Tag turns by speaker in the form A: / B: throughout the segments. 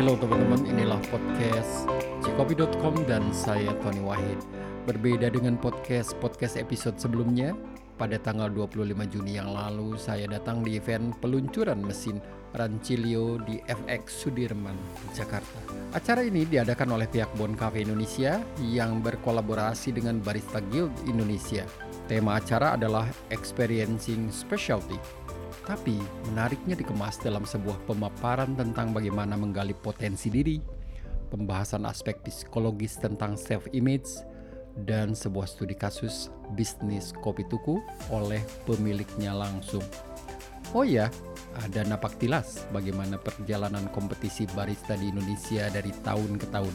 A: Halo teman-teman, inilah podcast cikopi.com dan saya Tony Wahid. Berbeda dengan podcast-podcast episode sebelumnya, pada tanggal 25 Juni yang lalu saya datang di event peluncuran mesin Rancilio di FX Sudirman, Jakarta. Acara ini diadakan oleh pihak Bon Cafe Indonesia yang berkolaborasi dengan Barista Guild Indonesia. Tema acara adalah Experiencing Specialty tapi menariknya dikemas dalam sebuah pemaparan tentang bagaimana menggali potensi diri, pembahasan aspek psikologis tentang self-image, dan sebuah studi kasus bisnis kopi tuku oleh pemiliknya langsung. Oh ya, ada napak tilas bagaimana perjalanan kompetisi barista di Indonesia dari tahun ke tahun.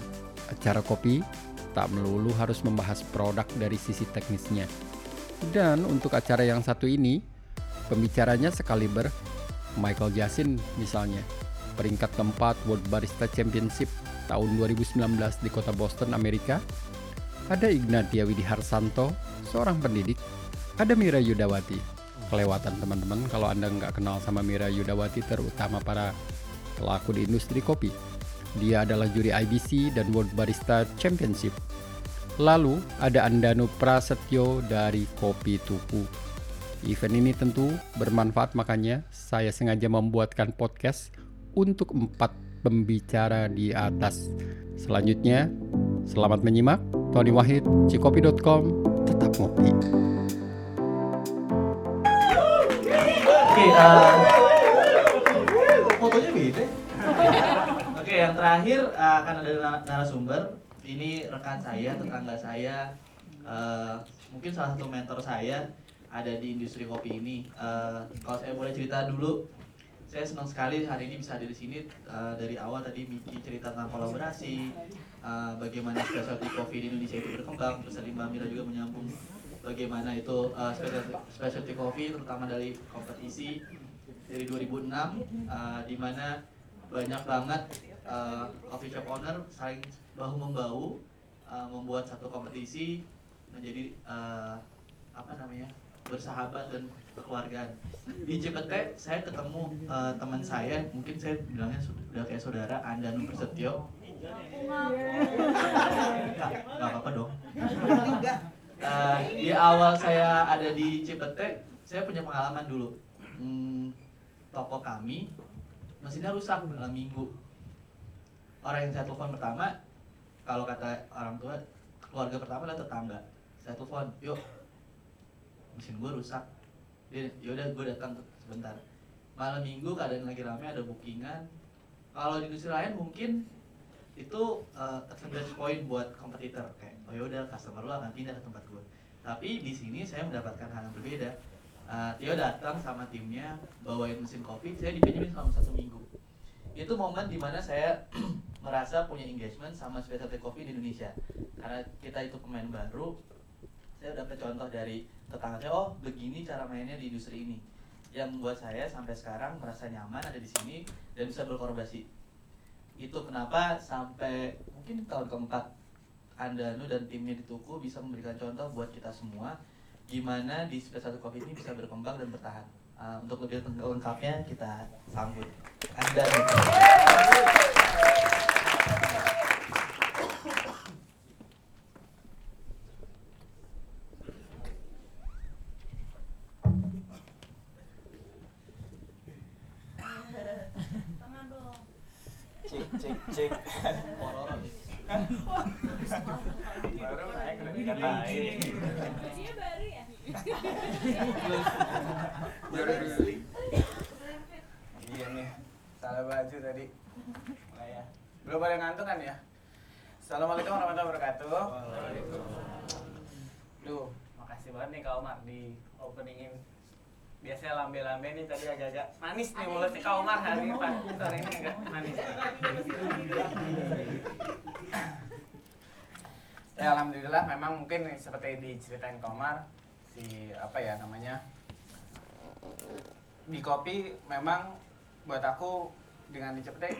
A: Acara kopi tak melulu harus membahas produk dari sisi teknisnya. Dan untuk acara yang satu ini, Pembicaranya sekaliber Michael Jasin misalnya, peringkat keempat World Barista Championship tahun 2019 di kota Boston, Amerika. Ada Ignatia Widi Harsanto, seorang pendidik. Ada Mira Yudawati. Kelewatan teman-teman kalau Anda nggak kenal sama Mira Yudawati terutama para pelaku di industri kopi. Dia adalah juri IBC dan World Barista Championship. Lalu ada Andanu Prasetyo dari Kopi Tuku Event ini tentu bermanfaat makanya saya sengaja membuatkan podcast untuk empat pembicara di atas. Selanjutnya, selamat menyimak. Tony Wahid, cikopi.com, tetap ngopi.
B: Oke, uh, fotonya. Oke, yang terakhir uh, akan ada narasumber. Ini rekan saya, tetangga saya, uh, mungkin salah satu mentor saya ada di industri kopi ini. Uh, kalau saya boleh cerita dulu, saya senang sekali hari ini bisa ada di sini uh, dari awal tadi Miki cerita tentang kolaborasi, uh, bagaimana specialty coffee di Indonesia itu berkembang, terus tadi Mbak Mira juga menyambung bagaimana itu uh, specialty, specialty coffee terutama dari kompetisi dari 2006 uh, di mana banyak banget uh, coffee shop owner saling bahu membahu uh, membuat satu kompetisi menjadi uh, apa namanya bersahabat dan kekeluargaan. Di JPT saya ketemu uh, teman saya, mungkin saya bilangnya sudah kayak saudara Anda Nur Setio. Gak apa-apa dong. Uh, di awal saya ada di Cipete, saya punya pengalaman dulu. Hmm, toko kami mesinnya rusak dalam minggu. Orang yang saya telepon pertama, kalau kata orang tua, keluarga pertama adalah tetangga. Saya telepon, yuk mesin gue rusak. Dia yaudah gue datang sebentar. Malam minggu keadaan lagi rame ada bookingan. Kalau di industri lain mungkin itu uh, advantage point buat kompetitor. Kayak oh yaudah customer lu akan pindah ke tempat gue tapi di sini saya mendapatkan hal yang berbeda. Uh, Tio datang sama timnya bawain mesin kopi saya dipinjemin selama satu minggu. Itu momen di mana saya merasa punya engagement sama specialty coffee di Indonesia. Karena kita itu pemain baru saya dapat contoh dari tetangga saya oh begini cara mainnya di industri ini. Yang membuat saya sampai sekarang merasa nyaman ada di sini dan bisa berkolaborasi. Itu kenapa sampai mungkin tahun keempat anda nu dan timnya di Tuku bisa memberikan contoh buat kita semua gimana di specialty coffee ini bisa berkembang dan bertahan. Uh, untuk lebih lengkapnya kita sambut Anda
C: cek cek baru naik dari kata ini baru ya baru beli iya nih salah baju tadi nah, ya belum pada ngantuk kan ya Assalamualaikum warahmatullahi wabarakatuh Duh, makasih banget nih Kak Omar di openingin biasanya lambe-lambe nih tadi agak-agak manis nih mulutnya. Kak Umar hari ini Pak. Sore ini enggak manis. Ya alhamdulillah memang mungkin seperti diceritain Kak Umar si apa ya namanya di kopi memang buat aku dengan dicepetin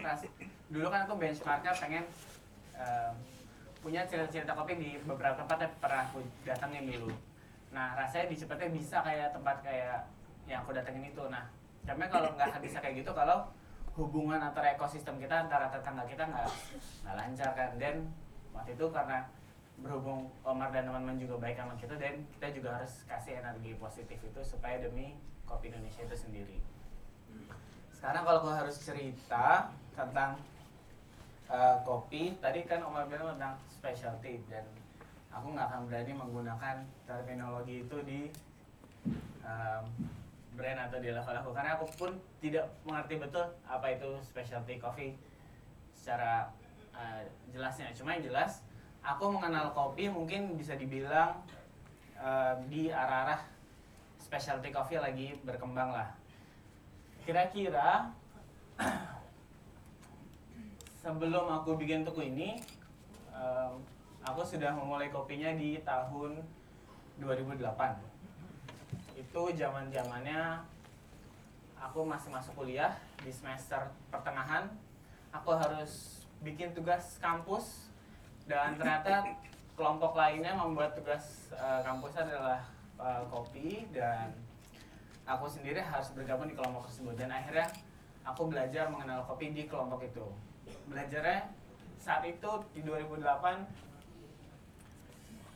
C: dulu kan aku benchmarknya pengen um, punya cerita-cerita kopi di beberapa tempat yang pernah aku datangin dulu. Nah rasanya di bisa kayak tempat kayak yang aku datengin itu. Nah tapi kalau nggak bisa kayak gitu kalau hubungan antara ekosistem kita antara tetangga kita nggak nggak lancar kan. Dan waktu itu karena berhubung Omar dan teman-teman juga baik sama kita dan kita juga harus kasih energi positif itu supaya demi kopi Indonesia itu sendiri. Sekarang kalau aku harus cerita tentang uh, kopi tadi kan Omar bilang tentang specialty dan aku nggak akan berani menggunakan terminologi itu di um, brand atau di level aku. Karena aku pun tidak mengerti betul apa itu specialty coffee secara uh, jelasnya. Cuma yang jelas aku mengenal kopi mungkin bisa dibilang uh, di arah-arah specialty coffee lagi berkembang lah. Kira-kira sebelum aku bikin toko ini um, aku sudah memulai kopinya di tahun 2008 itu zaman zamannya aku masih masuk kuliah di semester pertengahan. Aku harus bikin tugas kampus dan ternyata kelompok lainnya membuat tugas uh, kampus adalah uh, kopi dan aku sendiri harus bergabung di kelompok tersebut. Dan akhirnya aku belajar mengenal kopi di kelompok itu. Belajarnya saat itu di 2008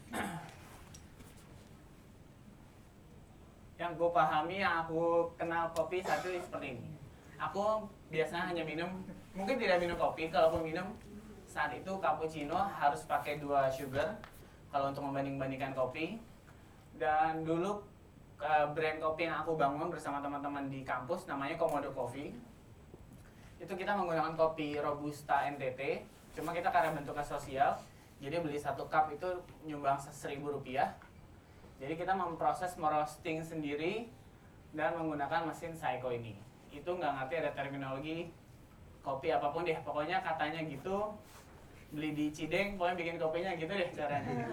C: yang gue pahami yang aku kenal kopi satu seperti ini. Aku biasanya hanya minum mungkin tidak minum kopi kalaupun minum saat itu cappuccino harus pakai dua sugar kalau untuk membanding-bandingkan kopi. Dan dulu brand kopi yang aku bangun bersama teman-teman di kampus namanya Komodo Coffee. Itu kita menggunakan kopi robusta NTT cuma kita karena bentuknya sosial jadi beli satu cup itu nyumbang seribu rupiah jadi kita memproses merosting sendiri dan menggunakan mesin Saiko ini. Itu nggak ngerti ada terminologi kopi apa pun deh. Pokoknya katanya gitu beli di Cideng pokoknya bikin kopinya gitu deh caranya.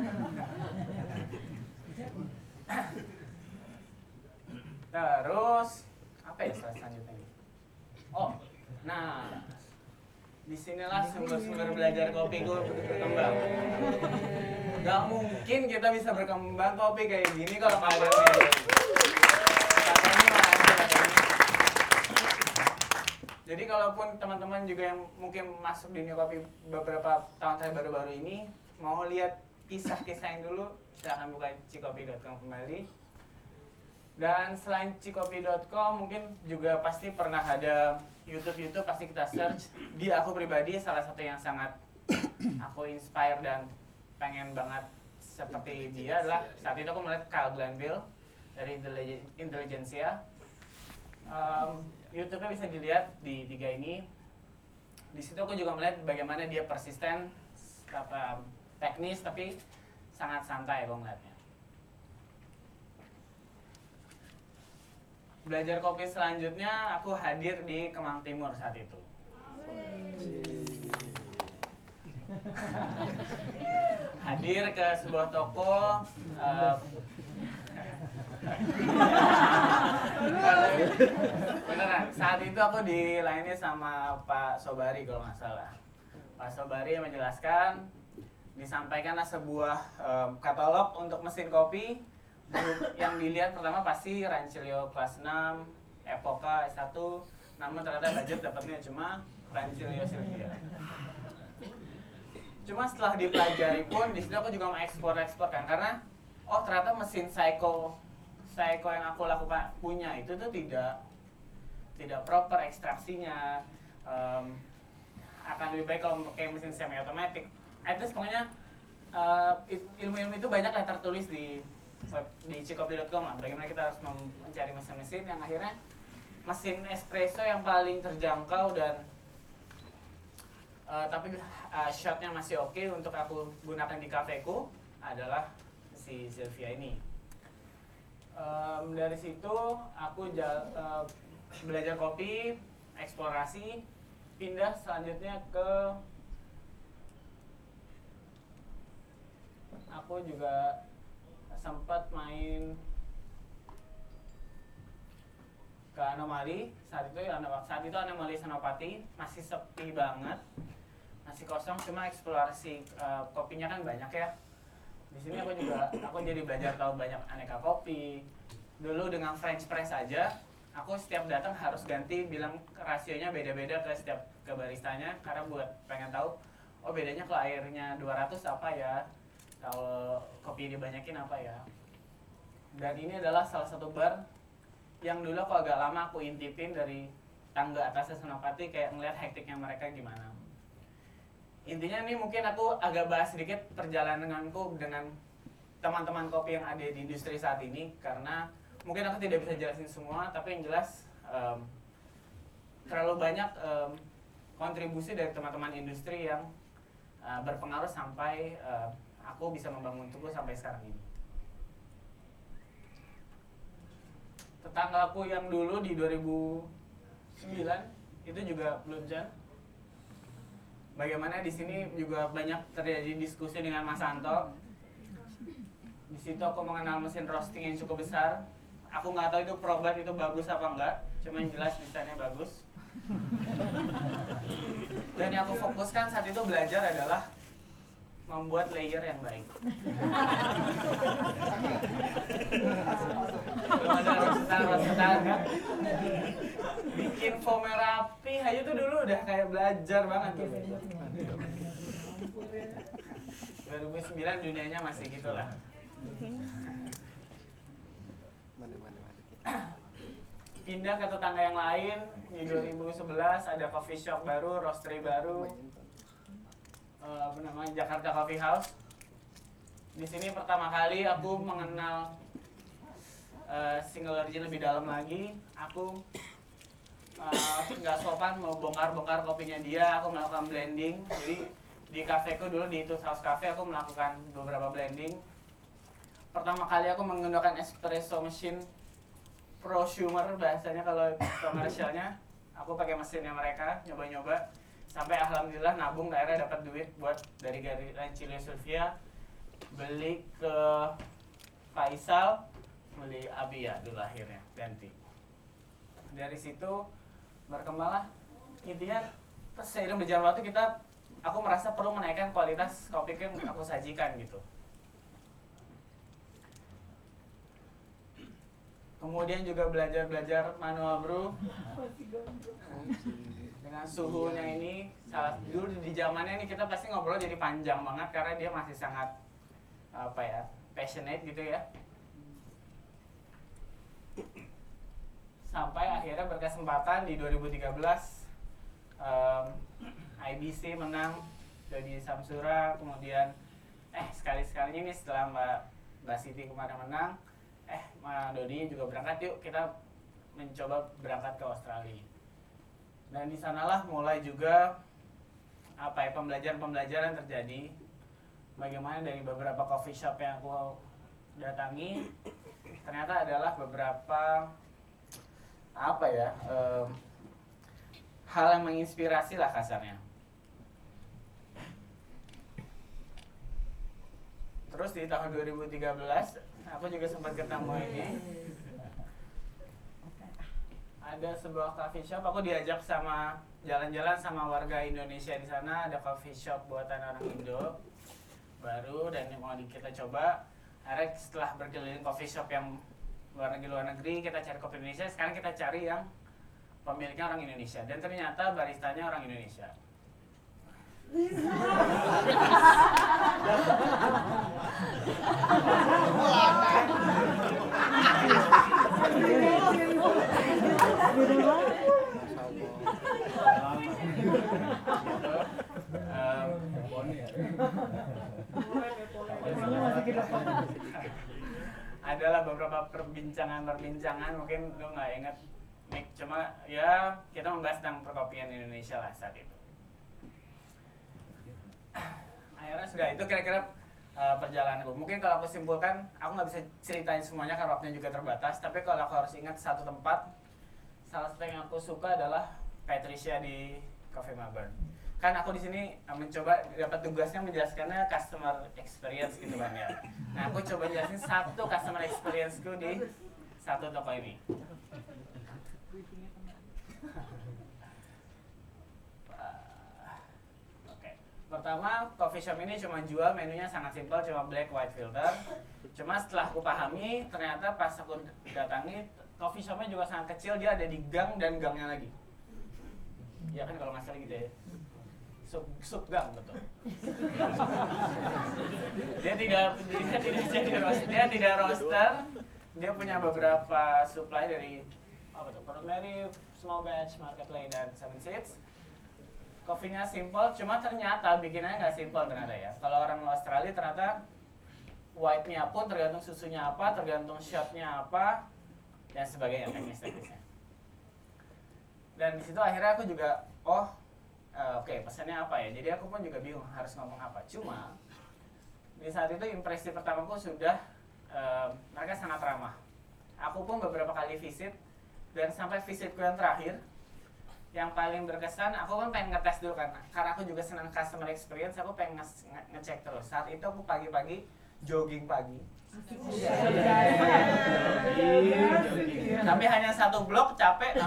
C: Terus apa ya selanjutnya oh Nah, di sinilah sumber-sumber belajar kopi gue berkembang. Gak mungkin kita bisa berkembang kopi kayak gini kalau nggak ada media. Jadi kalaupun teman-teman juga yang mungkin masuk dunia kopi beberapa tahun terakhir baru-baru ini mau lihat kisah-kisah yang dulu silahkan buka cikopi.com kembali dan selain cikopi.com mungkin juga pasti pernah ada YouTube YouTube pasti kita search. Dia aku pribadi salah satu yang sangat aku inspire dan pengen banget seperti dia adalah saat itu aku melihat Kyle Glanville dari Intelligentsia. Um, YouTube-nya bisa dilihat di tiga ini. Di situ aku juga melihat bagaimana dia persisten, apa teknis tapi sangat santai aku. Belajar kopi selanjutnya aku hadir di Kemang Timur saat itu. hadir ke sebuah toko uh, beneran saat itu aku dilayani sama Pak Sobari kalau nggak salah. Pak Sobari menjelaskan disampaikanlah sebuah um, katalog untuk mesin kopi yang dilihat pertama pasti Rancilio kelas 6, Epoca S1, namun ternyata budget dapatnya cuma Rancilio Silvia. Cuma setelah dipelajari pun di situ aku juga mengekspor-ekspor kan karena oh ternyata mesin Seiko Seiko yang aku lakukan punya itu tuh tidak tidak proper ekstraksinya um, akan lebih baik kalau pakai mesin semi otomatis. At least pokoknya uh, ilmu-ilmu itu banyak yang tertulis di di cikopi.com lah. Bagaimana kita harus mencari mesin-mesin yang akhirnya mesin espresso yang paling terjangkau dan uh, tapi uh, shotnya masih oke okay untuk aku gunakan di kafeku adalah si Sylvia ini. Um, dari situ aku jal, uh, belajar kopi eksplorasi pindah selanjutnya ke aku juga sempat main ke anomali. Saat itu saat itu anomali Senopati masih sepi banget. Masih kosong cuma eksplorasi uh, kopinya kan banyak ya. Di sini aku juga aku jadi belajar tahu banyak aneka kopi. Dulu dengan French press aja aku setiap datang harus ganti bilang rasionya beda-beda ke setiap ke baristanya. Karena buat pengen tahu oh bedanya kalau airnya 200 apa ya kalau kopi dibanyakin apa ya? Dan ini adalah salah satu bar yang dulu aku agak lama aku intipin dari tangga atasnya Senopati kayak ngeliat hektiknya mereka gimana. Intinya nih mungkin aku agak bahas sedikit perjalananku dengan teman-teman kopi yang ada di industri saat ini karena mungkin aku tidak bisa jelasin semua tapi yang jelas um, terlalu banyak um, kontribusi dari teman-teman industri yang uh, berpengaruh sampai uh, aku bisa membangun tubuh sampai sekarang ini. Tetangga aku yang dulu di 2009 itu juga belum Jan bagaimana di sini juga banyak terjadi diskusi dengan Mas Anto. Di situ aku mengenal mesin roasting yang cukup besar. Aku nggak tahu itu probat itu bagus apa enggak cuma yang jelas desainnya bagus. Dan yang aku fokuskan saat itu belajar adalah membuat layer yang baik. Bikin foam rapi aja tuh dulu udah kayak belajar banget tuh. 2009 dunianya masih gitulah pindah ke tetangga yang lain di 2011 ada coffee shop baru, roastery baru, eh, apa namanya Jakarta Coffee House. Di sini pertama kali aku mengenal eh, single origin lebih dalam lagi. Aku eh, nggak sopan mau bongkar-bongkar kopinya dia. Aku melakukan blending. Jadi di kafeku dulu di itu House Cafe aku melakukan beberapa blending. Pertama kali aku menggunakan espresso machine prosumer bahasanya kalau komersialnya aku pakai mesinnya mereka nyoba-nyoba sampai alhamdulillah nabung daerah dapat duit buat dari Gariran Chile Sylvia. Beli ke Faisal beli Abia dulu akhirnya ganti. Dari situ berkembanglah intinya seiring berjalan waktu kita aku merasa perlu menaikkan kualitas kopi yang aku sajikan gitu. Kemudian juga belajar belajar manual brew dengan suhunya ini saat dulu di zamannya ini kita pasti ngobrol jadi panjang banget karena dia masih sangat apa ya passionate gitu ya. Sampai akhirnya berkesempatan di 2013 um, IBC menang dari Samsura kemudian eh sekali sekalinya ini setelah Mbak Mbak Siti kemarin menang eh Ma Dodi juga berangkat yuk kita mencoba berangkat ke Australia dan di sanalah mulai juga apa ya pembelajaran-pembelajaran terjadi. Bagaimana dari beberapa coffee shop yang aku datangi ternyata adalah beberapa apa ya em, hal yang menginspirasi lah kasarnya. Terus di tahun 2013 aku juga sempat ketemu ini ada sebuah coffee shop aku diajak sama jalan-jalan sama warga Indonesia di sana ada coffee shop buatan orang Indo baru dan yang mau di- kita coba akhirnya setelah berkeliling coffee shop yang luar negeri luar negeri kita cari kopi Indonesia sekarang kita cari yang pemiliknya orang Indonesia dan ternyata baristanya orang Indonesia adalah beberapa perbincangan-perbincangan mungkin lu nggak inget Nick cuma ya kita membahas tentang perkopian Indonesia lah saat itu. Akhirnya sudah itu kira-kira uh, perjalananku mungkin kalau aku simpulkan aku nggak bisa ceritain semuanya karena waktunya juga terbatas tapi kalau aku harus ingat satu tempat salah satu yang aku suka adalah Patricia di Cafe Melbourne kan aku di sini uh, mencoba dapat tugasnya menjelaskannya customer experience gitu kan ya nah aku coba jelasin satu customer experienceku di satu toko ini. Pertama, coffee shop ini cuma jual menunya sangat simpel, cuma black white filter. Cuma setelah aku pahami, ternyata pas aku datangi coffee shopnya juga sangat kecil dia ada di gang dan gangnya lagi. Ya kan kalau nggak salah gitu ya. Sub sub gang betul. Dia tidak dia tidak jadi roaster dia tidak roaster. Dia punya beberapa supply dari apa tuh Product Mary, Small Batch, Marketplace dan Seven Seeds. Kopinya simple cuma ternyata bikinannya nggak simple ternyata ya. Kalau orang Australia ternyata white-nya pun tergantung susunya apa tergantung shotnya apa dan sebagainya teknis-teknisnya dan di situ akhirnya aku juga oh uh, oke okay, pesannya apa ya? Jadi aku pun juga bingung harus ngomong apa. Cuma di saat itu impresi pertamaku sudah uh, mereka sangat ramah. Aku pun beberapa kali visit dan sampai visitku yang terakhir yang paling berkesan aku kan pengen ngetes dulu kan. Karena aku juga senang customer experience aku pengen nge ngecek terus. Saat itu aku pagi-pagi jogging pagi tapi hanya satu blok capek.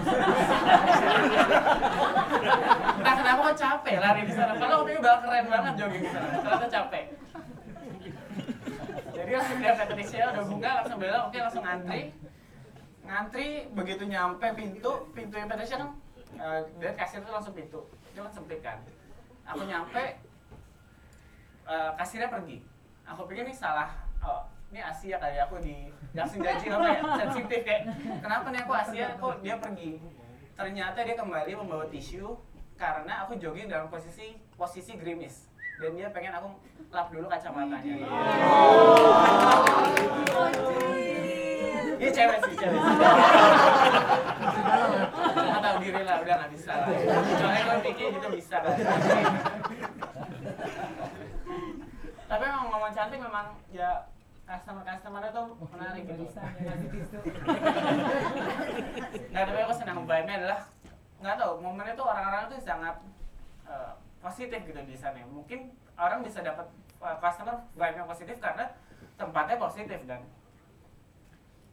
C: Nah kenapa kok capek? Lari di sana. Kalau aku bakal keren banget jogging di sana. Ternyata capek. Jadi langsung lihat petisnya udah buka langsung belok. Oke langsung ngantri. Ngantri begitu nyampe pintu pintu yang petisnya kan uh, dan kasir itu langsung pintu. Itu kan sempit kan. Aku nyampe uh, kasirnya pergi. Aku pikir ini salah oh ini Asia kali ya, aku di langsung janji apa ya sensitif kayak kenapa nih aku Asia kok dia pergi ternyata dia kembali membawa tisu karena aku jogging dalam posisi posisi grimis dan dia pengen aku lap dulu kacamatanya. Ini cewek sih, cewek sih. Nggak tahu diri lah, udah nggak bisa lah. Soalnya gue pikir gitu bisa. Tapi memang ngomong cantik memang ya customer customer itu menarik gitu. nah tapi aku senang vibe-nya adalah nggak tahu momen itu orang-orang itu sangat uh, positif gitu di sana. Mungkin orang bisa dapat uh, customer vibe yang positif karena tempatnya positif dan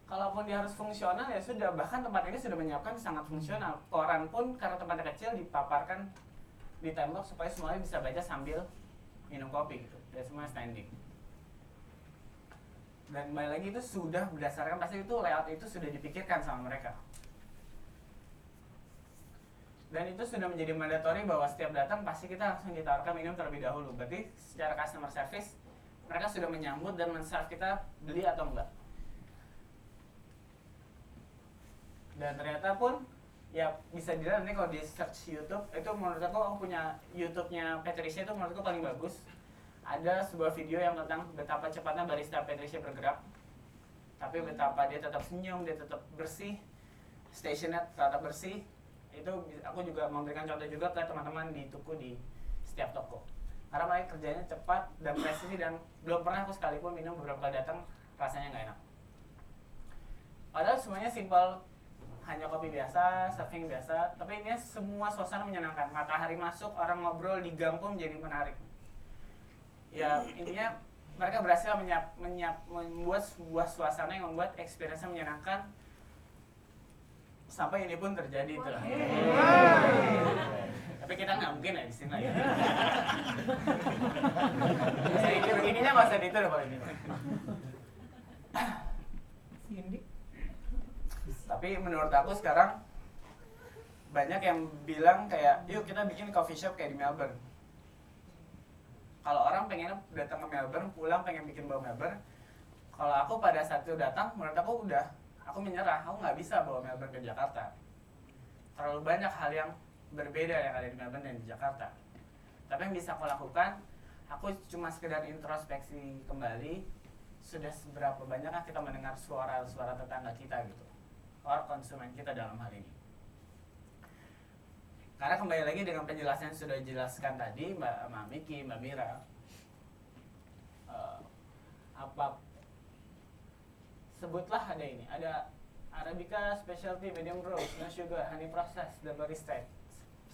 C: kalaupun dia harus fungsional ya sudah. Bahkan tempat ini sudah menyiapkan sangat fungsional. Koran pun karena tempatnya kecil dipaparkan di tembok supaya semuanya bisa baca sambil minum kopi gitu. Dan semua standing dan kembali lagi itu sudah berdasarkan pasti itu layout itu sudah dipikirkan sama mereka. Dan itu sudah menjadi mandatory bahwa setiap datang pasti kita langsung ditawarkan minum terlebih dahulu. Berarti secara customer service mereka sudah menyambut dan men-serve kita beli atau enggak. Dan ternyata pun ya bisa dilihat nanti kalau di search YouTube itu menurut aku aku punya YouTube-nya Patricia itu menurut aku paling bagus ada sebuah video yang tentang betapa cepatnya barista Patricia bergerak tapi betapa dia tetap senyum dia tetap bersih stationnya tetap bersih itu aku juga memberikan contoh juga ke teman-teman di tuku di setiap toko karena mereka kerjanya cepat dan presisi dan belum pernah aku sekalipun minum beberapa kali datang rasanya nggak enak padahal semuanya simpel hanya kopi biasa, surfing biasa, tapi ini semua suasana menyenangkan. Matahari masuk, orang ngobrol di gang pun menjadi menarik. Ya intinya mereka berhasil menyap, menyap, membuat sebuah suasana yang membuat experience menyenangkan sampai ini pun terjadi itu lah. Tapi kita nggak mungkin ya di sini ya. Saya ininya nggak usah itu deh ini. Tapi menurut aku sekarang banyak yang bilang kayak yuk kita bikin coffee shop kayak di Melbourne kalau orang pengen datang ke Melbourne pulang pengen bikin bawa Melbourne. Kalau aku pada saat itu datang menurut aku udah aku menyerah. Aku nggak bisa bawa Melbourne ke Jakarta. Terlalu banyak hal yang berbeda yang ada di Melbourne dan di Jakarta. Tapi yang bisa aku lakukan aku cuma sekedar introspeksi kembali sudah seberapa banyakkah kita mendengar suara-suara tetangga kita gitu. Or konsumen kita dalam hal ini. Karena kembali lagi dengan penjelasan yang sudah dijelaskan tadi Mbak, Miki, Mbak Mira, uh, apa sebutlah ada ini, ada Arabica specialty medium roast, no sugar, honey process, dan barista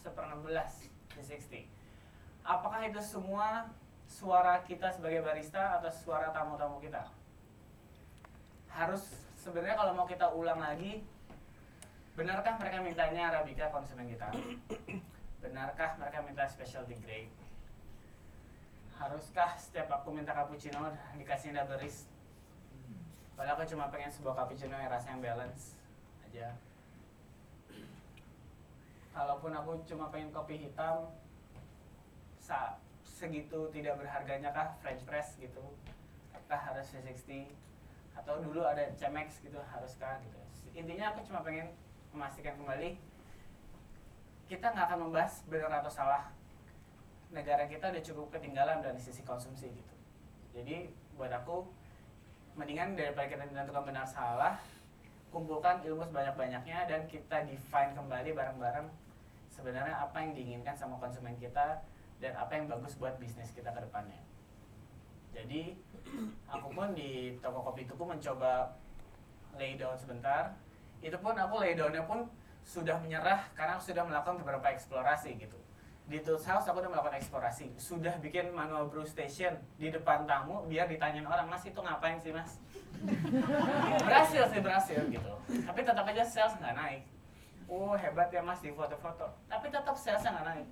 C: seper 16 di 60. Apakah itu semua suara kita sebagai barista atau suara tamu-tamu kita? Harus sebenarnya kalau mau kita ulang lagi benarkah mereka mintanya arabica konsumen kita? Benarkah mereka minta specialty grade haruskah setiap aku minta cappuccino dikasih double risk padahal aku cuma pengen sebuah cappuccino yang rasanya balance aja. Kalaupun aku cuma pengen kopi hitam sa segitu tidak berharganya kah? French press gitu. Apakah harus V60 atau dulu ada Chemex gitu haruskah gitu. Intinya aku cuma pengen memastikan kembali kita nggak akan membahas benar atau salah. Negara kita udah cukup ketinggalan dari sisi konsumsi gitu. Jadi buat aku mendingan daripada kita menentukan benar salah kumpulkan ilmu sebanyak-banyaknya dan kita define kembali bareng-bareng sebenarnya apa yang diinginkan sama konsumen kita dan apa yang bagus buat bisnis kita ke depannya. Jadi aku pun di toko kopi itu pun mencoba lay down sebentar itu pun aku lay downnya pun sudah menyerah karena aku sudah melakukan beberapa eksplorasi gitu. Di Tools House aku udah melakukan eksplorasi. Sudah bikin manual brew station di depan tamu biar ditanyain orang mas itu ngapain sih mas? Berhasil sih berhasil gitu. Tapi tetap aja sales nggak naik. Oh hebat ya mas di foto-foto. Tapi tetap salesnya nggak naik.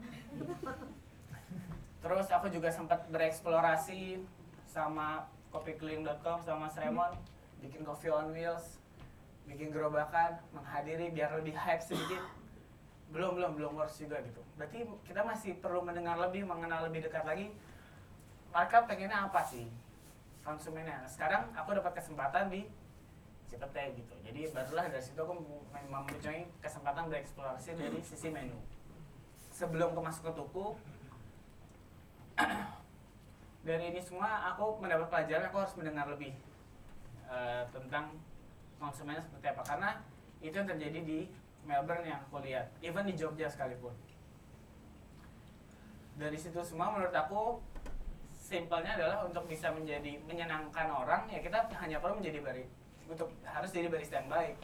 C: Terus aku juga sempat bereksplorasi sama copykling.com sama Mas Raymond bikin coffee on wheels bikin gerobakan menghadiri biar lebih hype sedikit. Belum belum belum works juga gitu. Berarti kita masih perlu mendengar lebih mengenal lebih dekat lagi. Mereka pengennya apa sih konsumennya? Sekarang aku dapat kesempatan di Cipete gitu. Jadi barulah dari situ aku mempunyai kesempatan bereksplorasi dari sisi menu. Sebelum ke masuk ke tuku dari ini semua aku mendapat pelajaran aku harus mendengar lebih uh, tentang konsumennya seperti apa. Karena itu yang terjadi di Melbourne yang aku lihat. Even di Jogja sekalipun. Dari situ semua menurut aku simpelnya adalah untuk bisa menjadi menyenangkan orang ya kita hanya perlu menjadi bari untuk harus jadi barista yang baik.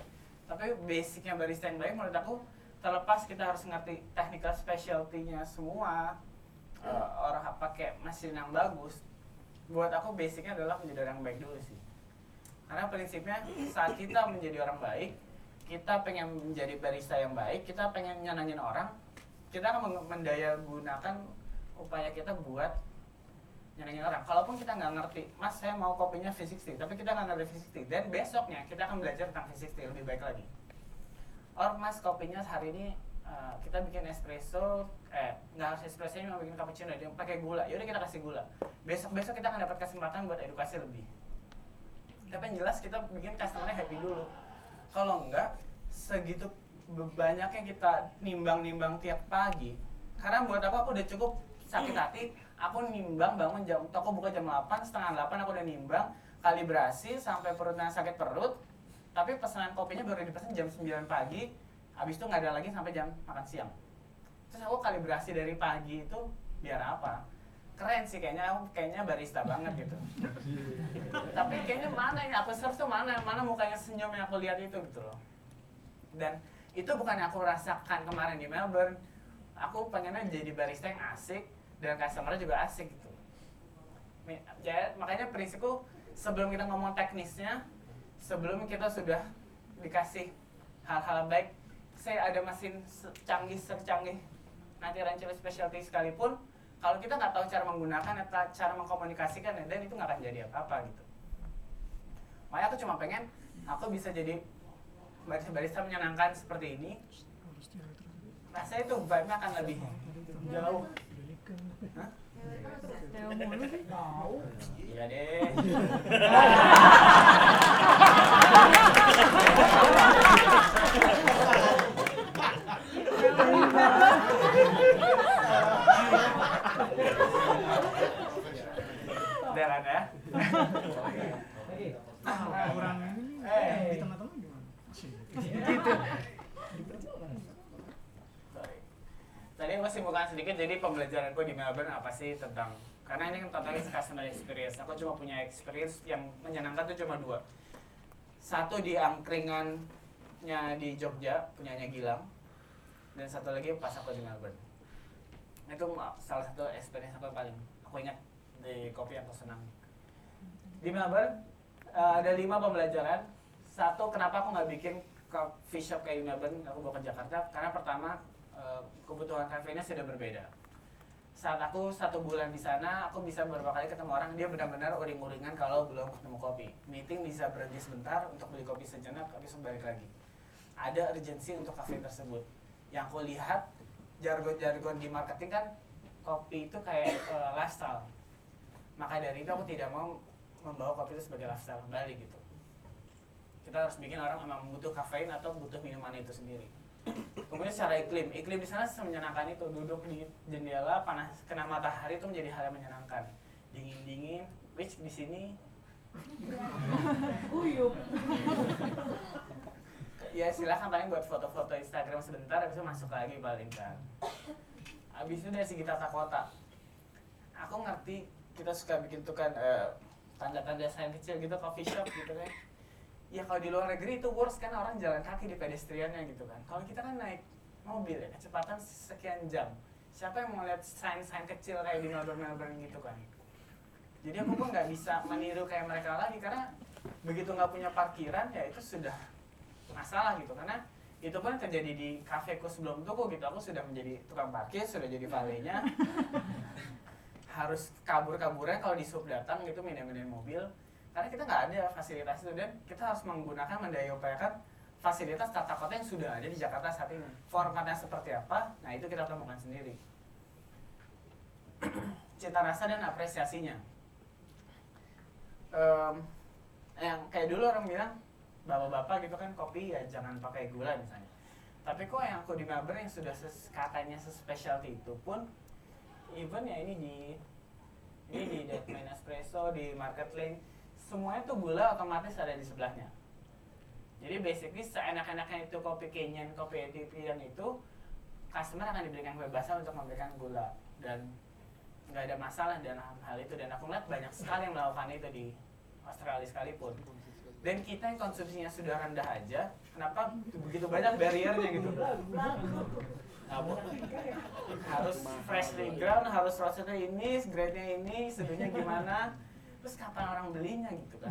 C: Tapi basicnya barista yang baik menurut aku terlepas kita harus ngerti technical specialty-nya semua uh, orang pakai mesin yang bagus buat aku basicnya adalah menjadi orang baik dulu sih karena prinsipnya saat kita menjadi orang baik, kita pengen menjadi barista yang baik, kita pengen nyenangin orang, kita akan mendaya gunakan upaya kita buat nyenangin orang. Kalaupun kita nggak ngerti, mas saya mau kopinya V60, tapi kita nggak ngerti V60, dan besoknya kita akan belajar tentang V60 lebih baik lagi. Or mas kopinya hari ini uh, kita bikin espresso, eh nggak harus espresso mau bikin cappuccino, dia pakai gula, yaudah kita kasih gula. Besok besok kita akan dapat kesempatan buat edukasi lebih tapi yang jelas kita bikin customernya happy dulu. Kalau enggak segitu banyaknya kita nimbang-nimbang tiap pagi. Karena buat apa aku udah cukup sakit hati. Aku nimbang bangun jam toko buka jam 8 setengah 8 aku udah nimbang. Kalibrasi sampai perutnya sakit perut. Tapi pesanan kopinya baru dipesan jam 9 pagi. Habis itu nggak ada lagi sampai jam makan siang. Terus aku kalibrasi dari pagi itu biar apa keren sih kayaknya kayaknya barista banget gitu. Tapi kayaknya mana ini aku search tuh mana mana mukanya senyum yang aku lihat itu gitu loh. Dan itu bukan yang aku rasakan kemarin di Melbourne. Aku pengennya jadi barista yang asik dan customer juga asik gitu. Ya, makanya prinsipku sebelum kita ngomong teknisnya sebelum kita sudah dikasih hal-hal baik saya ada mesin canggih secanggih nanti rancang specialty sekalipun kalau kita nggak tahu cara menggunakan atau cara mengkomunikasikan dan itu nggak akan jadi apa-apa gitu makanya aku cuma pengen aku bisa jadi barista-barista menyenangkan seperti ini rasanya itu vibe-nya akan lebih jauh Hah? Iya deh. Jalan ya.
D: kurang ini
C: Eh.
D: di teman-teman gimana?
C: Gitu. Sorry. Tadi masih bukan sedikit jadi pembelajaranku di Melbourne apa sih tentang karena ini kan totally customer experience. Aku cuma punya experience yang menyenangkan tuh cuma dua. Satu di angkringannya di Jogja punyanya Gilang dan satu lagi pas aku di Melbourne. Itu salah satu experience aku paling aku ingat di kopi yang aku senang. Di Melbourne eh, ada lima pembelajaran. Satu kenapa aku nggak bikin coffee shop kayak di Melbourne, aku bawa ke Jakarta karena pertama eh, kebutuhan kafenya sudah berbeda. Saat aku satu bulan di sana, aku bisa beberapa kali ketemu orang dia benar-benar uring-uringan kalau belum ketemu kopi. Meeting bisa berhenti sebentar untuk beli kopi sejenak, habis balik lagi. ada urgensi untuk kafe tersebut yang aku lihat jargon-jargon di marketing kan kopi itu kayak uh, lifestyle maka dari itu aku tidak mau membawa kopi itu sebagai lifestyle kembali gitu kita harus bikin orang memang butuh kafein atau butuh minuman itu sendiri kemudian secara iklim. Iklim di sana menyenangkan itu. Duduk di jendela panas kena matahari itu menjadi hal yang menyenangkan. Dingin dingin which di sini? Ya silahkan paling buat foto-foto Instagram sebentar habis itu masuk lagi paling kan habis itu dari segi tata kota. Aku ngerti kita suka bikin tuh kan eh, tanda-tanda sign kecil gitu coffee shop gitu kan ya kalau di luar negeri itu worst kan orang jalan kaki di pedestriannya gitu kan. Kalau kita kan naik mobil ya kecepatan sekian jam. Siapa yang mau lihat sign-sign kecil kayak di Melbourne Melbourne gitu kan? Jadi aku pun nggak bisa meniru kayak mereka lagi karena begitu nggak punya parkiran ya itu sudah masalah gitu. Karena itu pun terjadi di kafeku sebelum tuku gitu. Aku sudah menjadi tukang parkir sudah jadi valenya. Harus kabur-kaburan kalau di sub datang gitu minum-minum mobil karena kita nggak ada fasilitas itu dan kita harus menggunakan mendayakan fasilitas tata kota yang sudah ada di Jakarta saat ini. Formatnya seperti apa nah itu kita temukan sendiri. Cita rasa dan apresiasinya. Um, yang kayak dulu orang bilang bapak-bapak gitu kan kopi ya jangan pakai gula misalnya. Tapi kok yang aku di Melbourne yang sudah ses, katanya sespecialty itu pun even ya ini di ini di Deadman Espresso di Market Lane semuanya tuh gula otomatis ada di sebelahnya. Jadi basically seenak-enaknya itu kopi Kenyan, kopi Ethiopian itu customer akan diberikan kebebasan untuk memberikan gula. Dan nggak ada masalah dalam hal itu. Dan aku melihat banyak sekali yang melakukan itu di Australia sekalipun. Dan kita yang konsumsinya sudah rendah aja kenapa begitu banyak barriernya gitu? Harus freshly ground harus roastednya ini grade-nya ini seduhnya gimana terus kapan orang belinya gitu kan?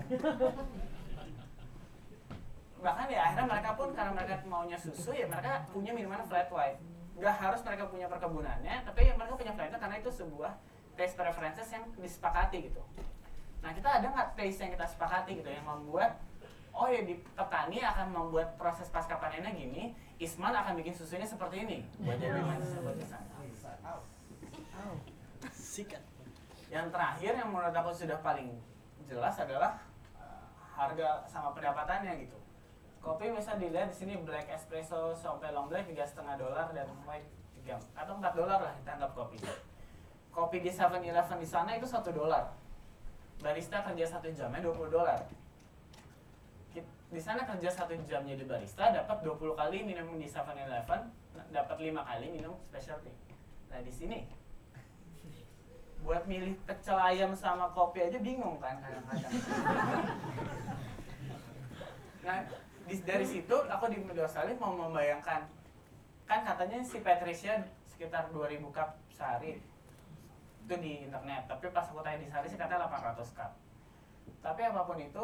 C: Bahkan ya akhirnya mereka pun karena mereka maunya susu ya mereka punya minuman flat white. Nggak harus mereka punya perkebunannya tapi ya mereka punya flat white karena itu sebuah taste preferences yang disepakati gitu. Nah kita ada nggak taste yang kita sepakati gitu yang membuat oh ya di petani akan membuat proses pasca panennya gini, Isman akan bikin susunya seperti ini? Buat jadi seperti sana.
E: Sikat.
C: Yang terakhir yang menurut aku sudah paling jelas adalah uh, harga sama pendapatannya gitu. Kopi bisa dilihat di sini black espresso sampai long black tiga setengah dolar dan white tiga atau empat dolar lah kita kopi. Kopi di 7-Eleven di sana itu satu dolar barista kerja satu jamnya 20 dolar di sana kerja satu jamnya di barista dapat 20 kali minum di 7-Eleven dapat lima kali minum specialty nah di sini buat milih pecel ayam sama kopi aja bingung kan kadang-kadang. Nah di, dari situ aku di media mau membayangkan kan katanya si Patricia sekitar 2000 cup sehari itu di internet. Tapi pas aku tanya di sehari sih katanya 800 cup. Tapi apa pun itu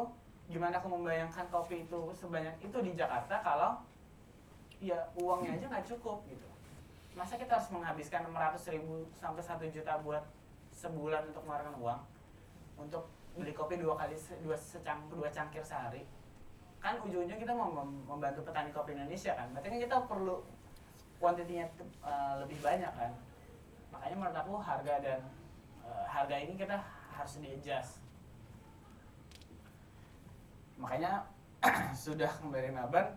C: gimana aku membayangkan kopi itu sebanyak itu di Jakarta kalau ya uangnya aja nggak cukup gitu. Masa kita harus menghabiskan 600 ribu sampai 1 juta buat sebulan untuk mengeluarkan uang untuk beli kopi dua kali dua secang dua cangkir sehari. Kan ujung-ujungnya kita mau membantu petani kopi Indonesia kan berarti kan kita perlu kuantitinya uh, lebih banyak kan. Makanya menurut aku harga dan uh, harga ini kita harus di adjust makanya sudah kembali Melbourne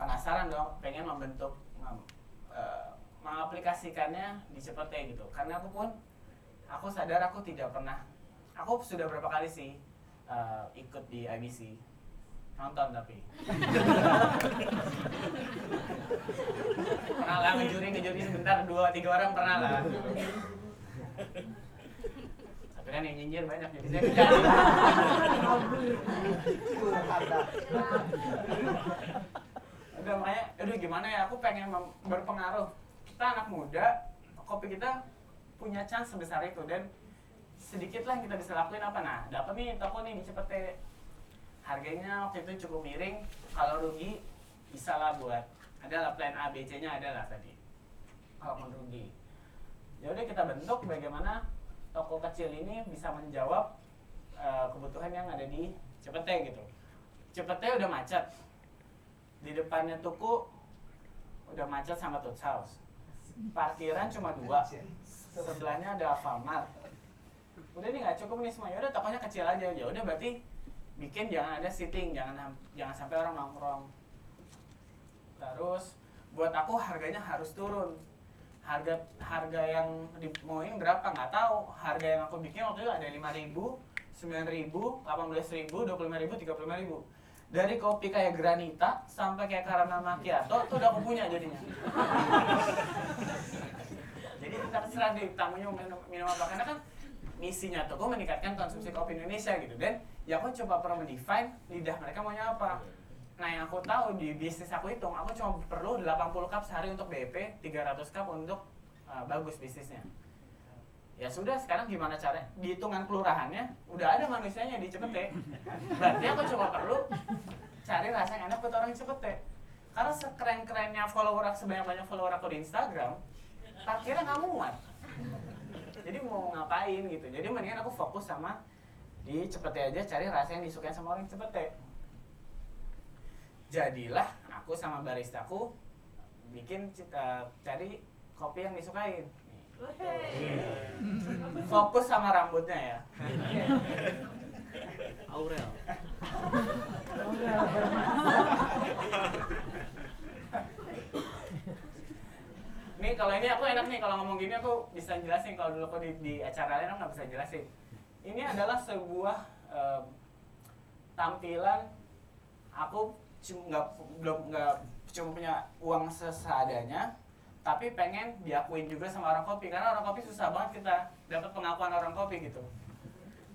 C: penasaran dong pengen membentuk uh, mengaplikasikannya di Cepete gitu. Karena aku pun aku sadar aku tidak pernah aku sudah berapa kali sih uh, ikut di IBC nonton tapi. Pernah lah ngejuri ngejuri sebentar dua tiga orang pernah lah. Tapi kan yang nyinyir banyak jadi saya kerja udah makanya aduh gimana ya aku pengen berpengaruh. Kita anak muda kopi kita punya chance sebesar itu dan sedikit lah yang kita bisa lakuin apa. Nah dapat nih toko nih cepet harganya waktu itu cukup miring. Kalau rugi bisa lah buat. Adalah plan A B C nya adalah tadi. Kalau mau rugi. Ya udah kita bentuk bagaimana toko kecil ini bisa menjawab uh, kebutuhan yang ada di Cepete gitu. Cepete udah macet. Di depannya tuku udah macet sama Toots House parkiran cuma dua. Sebelahnya ada Alfamart. Udah nih nggak cukup nih semua. Ya udah tokonya kecil aja. Ya udah berarti bikin jangan ada sitting jangan jangan sampai orang nongkrong. Terus buat aku harganya harus turun. Harga harga yang dimauin berapa nggak tahu. Harga yang aku bikin waktu itu ada lima ribu sembilan ribu delapan belas ribu dua puluh lima ribu tiga puluh lima ribu dari kopi kayak granita sampai kayak caramel macchiato itu udah aku punya jadinya. Jadi kita terserah deh tamunya minum, minum apa. Karena kan misinya tuh aku meningkatkan konsumsi kopi Indonesia gitu. Dan ya aku coba perlu mendefine lidah mereka maunya apa. Nah yang aku tahu di bisnis aku hitung aku cuma perlu 80 cup sehari untuk BP 300 cup untuk uh, bagus bisnisnya ya sudah sekarang gimana cara di hitungan kelurahannya udah ada manusianya di Cepete berarti aku cuma perlu cari rasa yang enak buat orang Cepete. Karena sekeren-kerennya follower aku sebanyak-banyak follower aku di Instagram parkirnya nggak muat. Jadi mau ngapain gitu? Jadi mendingan aku fokus sama di Cepete aja cari rasa yang disukai sama orang Cepete. Jadilah aku sama baristaku bikin cita, cari kopi yang disukain fokus sama rambutnya ya
B: Aurel.
C: Nih kalau ini aku enak nih kalau ngomong gini aku bisa jelasin kalau dulu aku di, di acara lain aku nggak bisa jelasin. Ini adalah sebuah em, tampilan aku cuma nggak belum nggak cuma punya uang sesadanya, tapi pengen diakuin juga sama orang kopi karena orang kopi susah banget kita dapat pengakuan orang kopi gitu.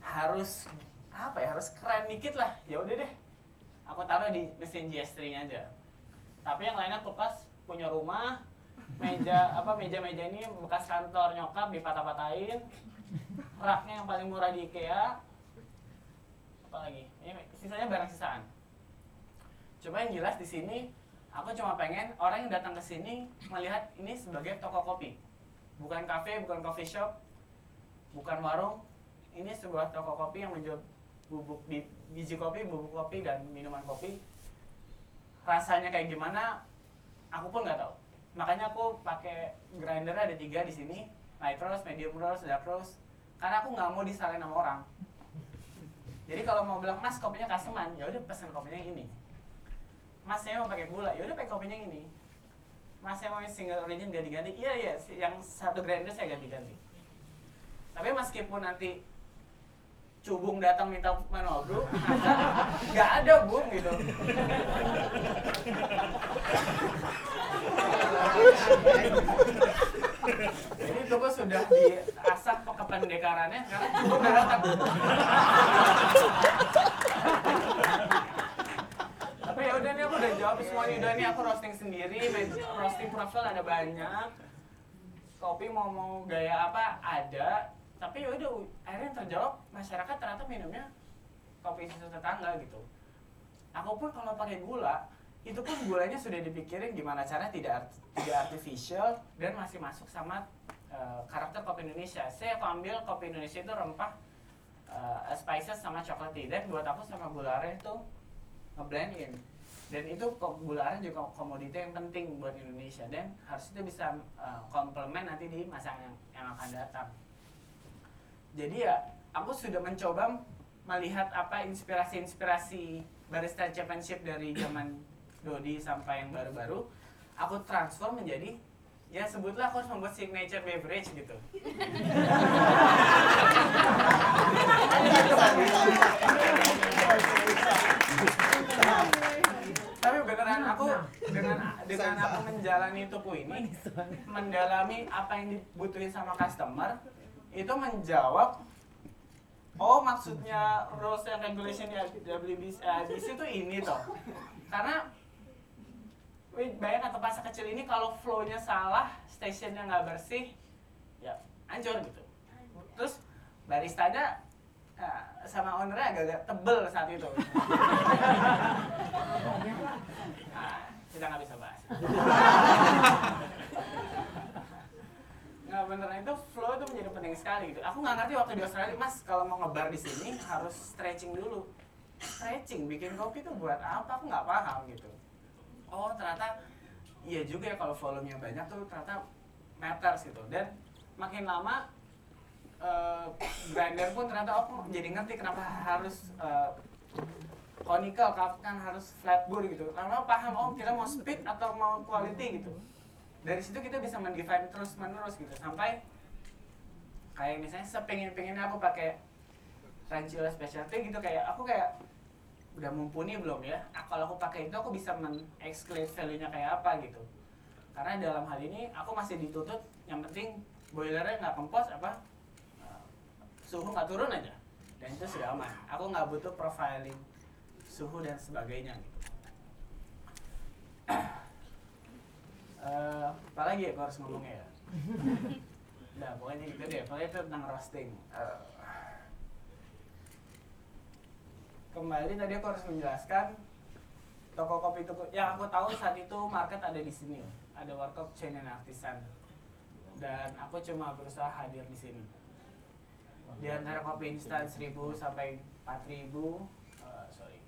C: Harus apa ya harus keren dikit lah. Ya udah deh. Aku taruh di mesin GS3 aja. Tapi yang lainnya kulkas punya rumah meja apa meja-meja ini bekas kantor nyokap dipatah-patahin. Raknya yang paling murah di IKEA. Apa lagi? Ini sisanya barang sisaan. Coba yang jelas di sini aku cuma pengen orang yang datang ke sini melihat ini sebagai toko kopi. Bukan kafe bukan coffee shop bukan warung. Ini sebuah toko kopi yang menjual bubuk bi- biji kopi bubuk kopi dan minuman kopi. Rasanya kayak gimana aku pun nggak tahu. Makanya aku pakai grinder ada tiga di sini. Light roast medium roast dark roast. Karena aku nggak mau disalahin sama orang. Jadi kalau mau bilang mas kopinya kaseman ya udah pesen kopinya ini mas saya mau pakai gula ya udah pakai kopinya ini. Mas saya mau single origin ganti-ganti. Iya iya yang satu grinder saya ganti-ganti. Tapi meskipun nanti cubung datang minta manobruk nggak ada bung gitu. Jadi itu gua sudah diasah kependekarannya karena cubung nggak datang tapi ya udah nih aku udah jawab semuanya udah nih aku roasting sendiri roasting profile ada banyak. Kopi mau mau gaya apa? Ada. Tapi ya udah akhirnya terjawab masyarakat ternyata minumnya kopi susu tetangga gitu. Aku pun kalau pakai gula itu pun gulanya sudah dipikirin gimana cara tidak tidak artificial dan masih masuk sama eh, karakter kopi Indonesia. Saya aku ambil kopi Indonesia itu rempah eh, spices sama coklat dan buat aku sama gula aren itu ngeblend in dan itu aren juga komoditi yang penting buat Indonesia. Dan harus itu bisa uh, komplement nanti di masa yang, yang akan datang. Jadi ya aku sudah mencoba melihat apa inspirasi-inspirasi barista championship dari zaman Dodi sampai yang baru-baru. Aku transform menjadi ya sebutlah aku harus membuat signature beverage gitu tapi beneran aku dengan dengan aku menjalani tuku ini mendalami apa yang dibutuhin sama customer itu menjawab oh maksudnya rules and regulation di WBC itu ini toh. Karena wih, bayangkan tempat sekecil ini kalau flow-nya salah stationnya nggak bersih ya hancur gitu. Terus baristanya eh, sama ownernya agak-agak tebel saat itu. Nah, kita nggak bisa bahas. Nggak beneran itu flow itu menjadi penting sekali gitu. Aku nggak ngerti waktu di Australia mas kalau mau ngebar di sini harus stretching dulu. Stretching bikin kopi tuh buat apa? Aku nggak paham gitu. Oh ternyata iya juga ya kalau volumenya banyak tuh ternyata matters gitu. Dan makin lama eh brander pun ternyata oh jadi ngerti kenapa harus eh, conical kan harus flat bore gitu. Karena paham oh kita mau speed atau mau quality gitu. Dari situ kita bisa mendefine terus menerus gitu. Sampai kayak misalnya sepingin pengennya aku pakai Rancila specialty gitu kayak aku kayak udah mumpuni belum ya? Ah, kalau aku pakai itu aku bisa men-exclude value-nya kayak apa gitu. Karena dalam hal ini aku masih dituntut yang penting boilernya nggak kempos apa eh, suhu nggak turun aja. Dan itu sudah aman. Aku nggak butuh profiling suhu dan sebagainya gitu. Eh, apalagi ya aku harus ngomongnya ya? Nah, pokoknya gitu deh. Pokoknya itu tentang roasting. Eh, kembali tadi aku harus menjelaskan toko kopi toko yang aku tahu saat itu market ada di sini. Ada warkop chain and artisan. Dan aku cuma berusaha hadir di sini di antara kopi instan 1000 sampai 4000 eh, sorry.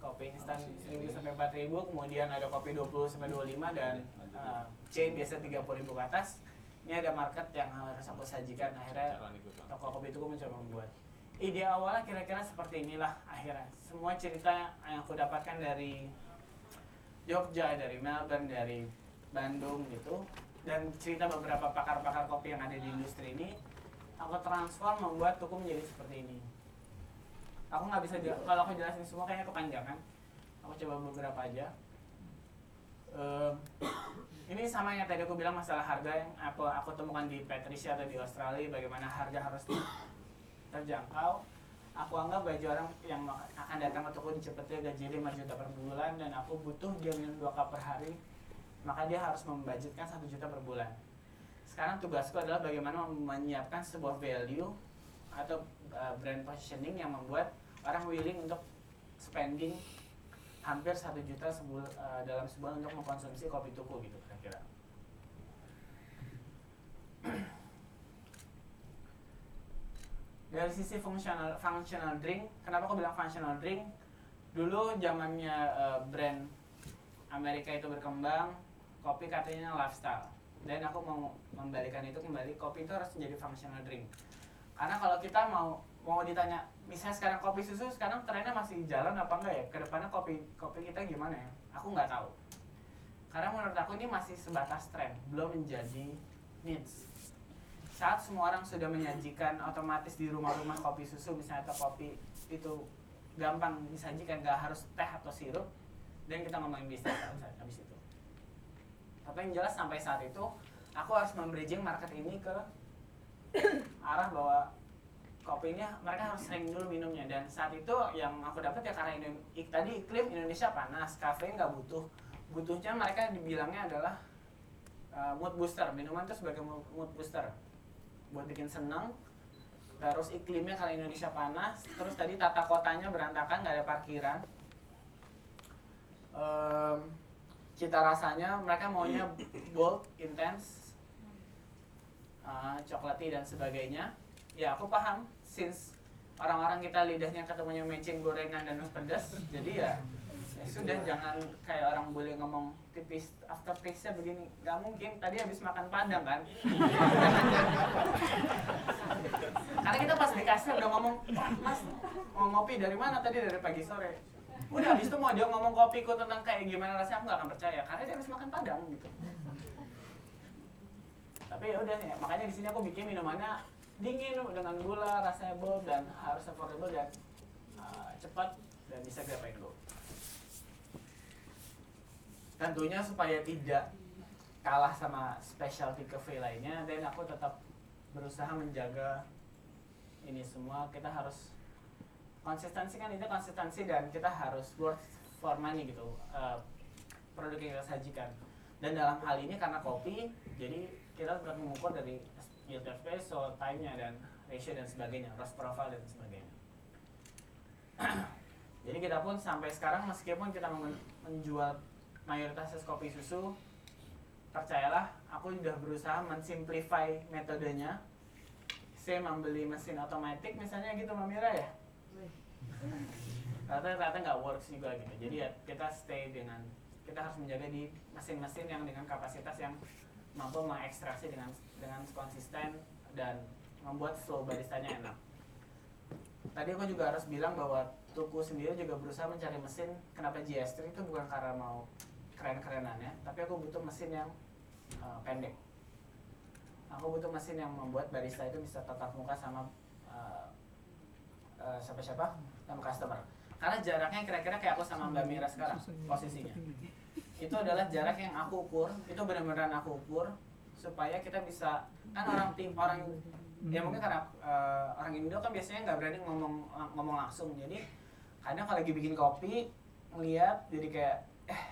C: Kopi instan 1000 sampai 4000 kemudian ada kopi 20 sampai 25 dan eh, chain biasa 30.000 ke atas. Ini ada market yang harus aku sajikan akhirnya toko kopi itu mencoba membuat. Ide awalnya kira-kira seperti inilah akhirnya. Semua cerita yang aku dapatkan dari Jogja dari Melbourne dari Bandung gitu dan cerita beberapa pakar-pakar kopi yang ada di industri ini aku transform membuat tuku menjadi seperti ini. Aku nggak bisa kalau aku jelasin semua kayaknya kepanjangan. Aku coba beberapa aja. Ehm, ini sama yang tadi aku bilang masalah harga yang aku aku temukan di Patricia atau di Australia bagaimana harga harus terjangkau. Aku anggap bagi orang yang akan datang ke toko di Cepetnya gaji 5 juta per bulan dan aku butuh dia minum 2 cup per hari maka dia harus membudgetkan 1 juta per bulan sekarang tugasku adalah bagaimana menyiapkan sebuah value atau uh, brand positioning yang membuat orang willing untuk spending hampir satu juta sebul, uh, dalam sebulan untuk mengkonsumsi kopi tuku gitu kira-kira. Dari sisi functional functional drink, kenapa aku bilang functional drink? Dulu zamannya uh, brand Amerika itu berkembang, kopi katanya lifestyle. Dan aku mau membalikan itu kembali, kopi itu harus menjadi functional drink. Karena kalau kita mau mau ditanya, misalnya sekarang kopi susu sekarang trennya masih jalan apa enggak ya? Ke depannya kopi kopi kita gimana ya? Aku nggak tahu. Karena menurut aku ini masih sebatas tren, belum menjadi needs. Saat semua orang sudah menyajikan otomatis di rumah-rumah kopi susu misalnya atau kopi itu gampang disajikan, nggak harus teh atau sirup, dan kita ngomongin bisnis habis itu. Tapi yang jelas sampai saat itu aku harus membridging market ini ke arah bahwa kopi ini mereka harus sering dulu minumnya. Dan saat itu yang aku dapat ya karena Indo- ik- tadi iklim Indonesia panas, kafe nggak butuh. Butuhnya mereka dibilangnya adalah uh, mood booster. Minuman itu sebagai mo- mood booster. Buat bikin senang terus iklimnya karena Indonesia panas terus tadi tata kotanya berantakan nggak ada parkiran. Em, cita rasanya mereka maunya bold, intense, uh, coklati dan sebagainya. Ya aku paham, since orang-orang kita lidahnya ketemunya mecin gorengan dan pedas, jadi ya, ya sudah jangan kayak orang boleh ngomong tipis after taste-nya begini, nggak mungkin. Tadi habis makan padang kan? Karena kita pas dikasih udah ngomong, "Wah, mas mau ngopi dari mana tadi dari pagi sore? Udah habis itu mau dia ngomong kopiku tentang kayak gimana rasanya aku nggak akan percaya karena dia habis makan padang gitu. Tapi ya udah ya, makanya di sini aku bikin minumannya dingin dengan gula, rasanya bold dan harus affordable dan uh, cepat dan bisa grab and go. Tentunya supaya tidak kalah sama specialty cafe lainnya dan aku tetap berusaha menjaga ini semua kita harus konsistensi kan itu konsistensi dan kita harus worth for money gitu uh, produk yang kita sajikan. Dan dalam hal ini karena kopi jadi kita tetap mengukur dari yield espresso, time-nya dan ratio dan sebagainya, roast profile dan sebagainya. jadi kita pun sampai sekarang meskipun kita men- menjual mayoritas kopi susu percayalah aku sudah berusaha mensimplify metodenya. Saya membeli mesin otomatis misalnya gitu Mbak Mira ya ternyata nggak works juga gitu. Jadi ya kita stay dengan kita harus menjaga di mesin-mesin yang dengan kapasitas yang mampu mengekstraksi dengan dengan konsisten dan membuat flow baristanya enak. Tadi aku juga harus bilang bahwa Tuku sendiri juga berusaha mencari mesin. Kenapa GS3 itu bukan karena mau keren-kerenannya tapi aku butuh mesin yang uh, pendek. Aku butuh mesin yang membuat barista itu bisa tatap muka sama uh, uh, siapa-siapa sama customer. Karena jaraknya kira-kira kayak aku sama Mbak Mira sekarang posisinya. itu adalah jarak yang aku ukur itu benar-benar aku ukur supaya kita bisa kan orang tim orang ya mungkin karena uh, orang Indo kan biasanya nggak berani ngomong ngomong langsung. Jadi kadang kalau lagi bikin kopi ngeliat jadi kayak eh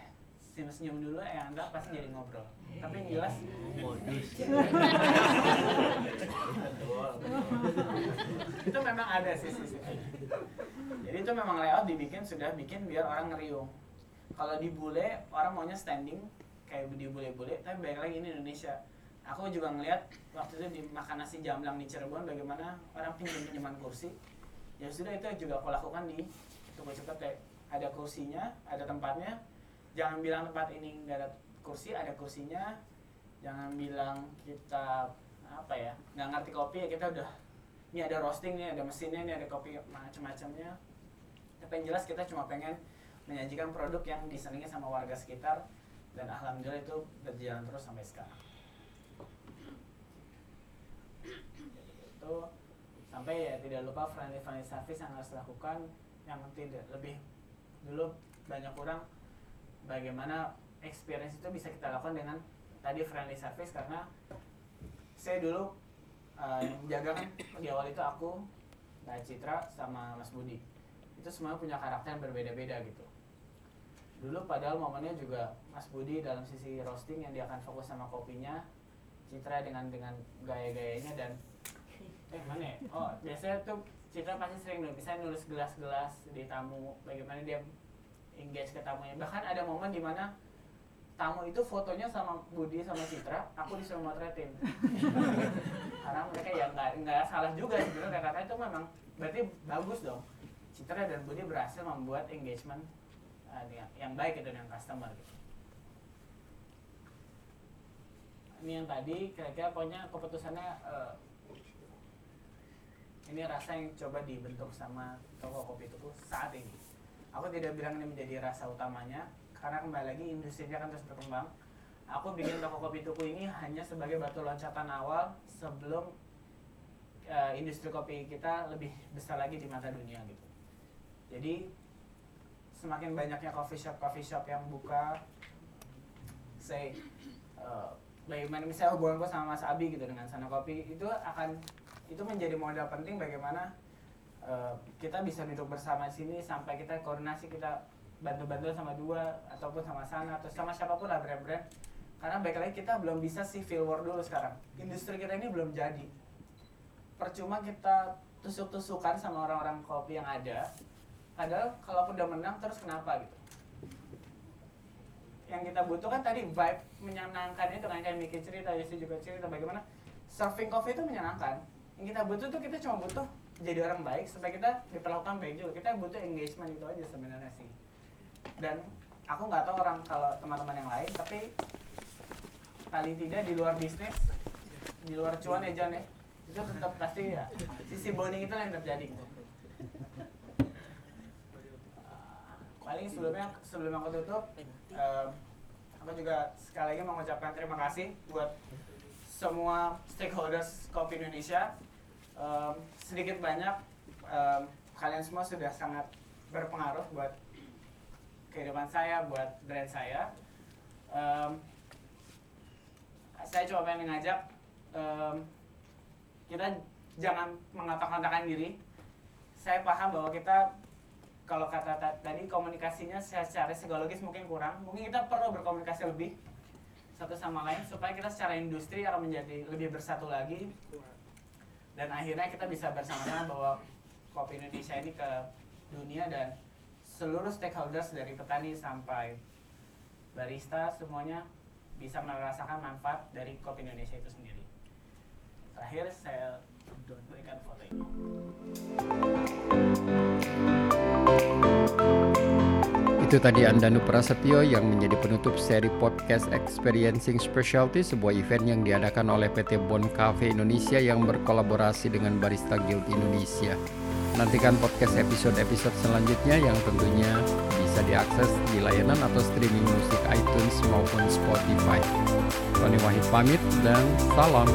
C: senyum senyum dulu yang anda pasti jadi ngobrol tapi yang jelas itu memang ada sih sisi jadi itu memang layout dibikin sudah bikin biar orang ngeriung. Kalau di bule orang maunya standing kayak di bule-bule tapi baik lagi ini Indonesia. Aku juga ngeliat waktu itu di makan nasi jamblang di Cirebon bagaimana orang pinjam pinjaman kursi. Ya sudah itu juga aku lakukan di toko cepet ada kursinya ada tempatnya. Jangan bilang tempat ini nggak ada kursi ada kursinya. Jangan bilang kita apa ya nggak ngerti kopi ya kita udah ini ada roasting nih ada mesinnya ini ada kopi macam-macamnya. Tapi yang jelas kita cuma pengen menyajikan produk yang disenangi sama warga sekitar dan alhamdulillah itu berjalan terus sampai sekarang. Itu sampai ya tidak lupa friendly friendly service yang harus dilakukan. Yang tidak lebih dulu banyak kurang bagaimana experience itu bisa kita lakukan dengan tadi friendly service karena saya dulu uh, menjaga kan di awal itu aku Mbak Citra sama Mas Budi. Itu semua punya karakter yang berbeda-beda gitu. Dulu padahal momennya juga Mas Budi dalam sisi roasting yang dia akan fokus sama kopinya Citra dengan dengan gaya-gayanya dan eh mana ya? oh biasanya tuh Citra pasti sering dong bisa nulis gelas-gelas di tamu bagaimana dia engage ke tamunya. Bahkan ada momen di mana tamu itu fotonya sama Budi sama Citra aku disuruh motretin. Karena mereka ya nggak nggak salah juga sebenarnya karena itu memang berarti bagus dong. Citra dan Budi berhasil membuat engagement uh, yang, yang baik gitu dengan customer gitu. ini yang tadi kira-kira pokoknya keputusannya uh, ini rasa yang coba dibentuk sama toko kopi itu saat ini. Aku tidak bilang ini menjadi rasa utamanya karena kembali lagi industrinya kan terus berkembang. Aku bikin toko kopi tuku ini hanya sebagai batu loncatan awal sebelum uh, industri kopi kita lebih besar lagi di mata dunia gitu. Jadi semakin banyaknya coffee shop coffee shop yang buka say uh, bagaimana misalnya hubunganku sama Mas Abi gitu dengan sana kopi itu akan itu menjadi modal penting bagaimana uh, kita bisa duduk bersama sini sampai kita koordinasi kita bantu-bantu sama dua ataupun sama sana atau sama siapa pun lah brand-brand. Karena baik lagi kita belum bisa sih feel war dulu sekarang. Industri kita ini belum jadi. Percuma kita tusuk-tusukan sama orang-orang kopi yang ada. Padahal kalaupun udah menang terus kenapa gitu? Yang kita butuhkan tadi vibe menyenangkan itu kan kayak bikin cerita Yusi juga cerita bagaimana surfing coffee itu menyenangkan. Yang kita butuh tuh kita cuma butuh jadi orang baik supaya kita diperlakukan baik juga. Kita butuh engagement itu aja sebenarnya sih dan aku nggak tahu orang kalau teman-teman yang lain tapi paling tidak di luar bisnis di luar cuan ya Jan ya itu tetap pasti ya sisi bonding itu yang terjadi gitu. paling sebelumnya sebelum aku tutup um, aku juga sekali lagi mengucapkan terima kasih buat semua stakeholders Kopi Indonesia um, sedikit banyak um, kalian semua sudah sangat berpengaruh buat kehidupan saya buat brand saya. Um, saya coba pengen ngajak um, kita jangan mengatakan diri. Saya paham bahwa kita kalau kata tadi komunikasinya secara psikologis mungkin kurang. Mungkin kita perlu berkomunikasi lebih satu sama lain supaya kita secara industri akan menjadi lebih bersatu lagi. Dan akhirnya kita bisa bersama-sama bahwa kopi Indonesia ini ke dunia dan seluruh stakeholders dari petani sampai barista semuanya bisa merasakan manfaat dari kopi Indonesia itu sendiri. Terakhir saya berikan foto ini.
A: Itu tadi Andanu Prasetyo yang menjadi penutup seri podcast Experiencing Specialty, sebuah event yang diadakan oleh PT Bon Cafe Indonesia yang berkolaborasi dengan Barista Guild Indonesia. Nantikan podcast episode-episode selanjutnya yang tentunya bisa diakses di layanan atau streaming musik iTunes maupun Spotify. Tony Wahid pamit dan salam.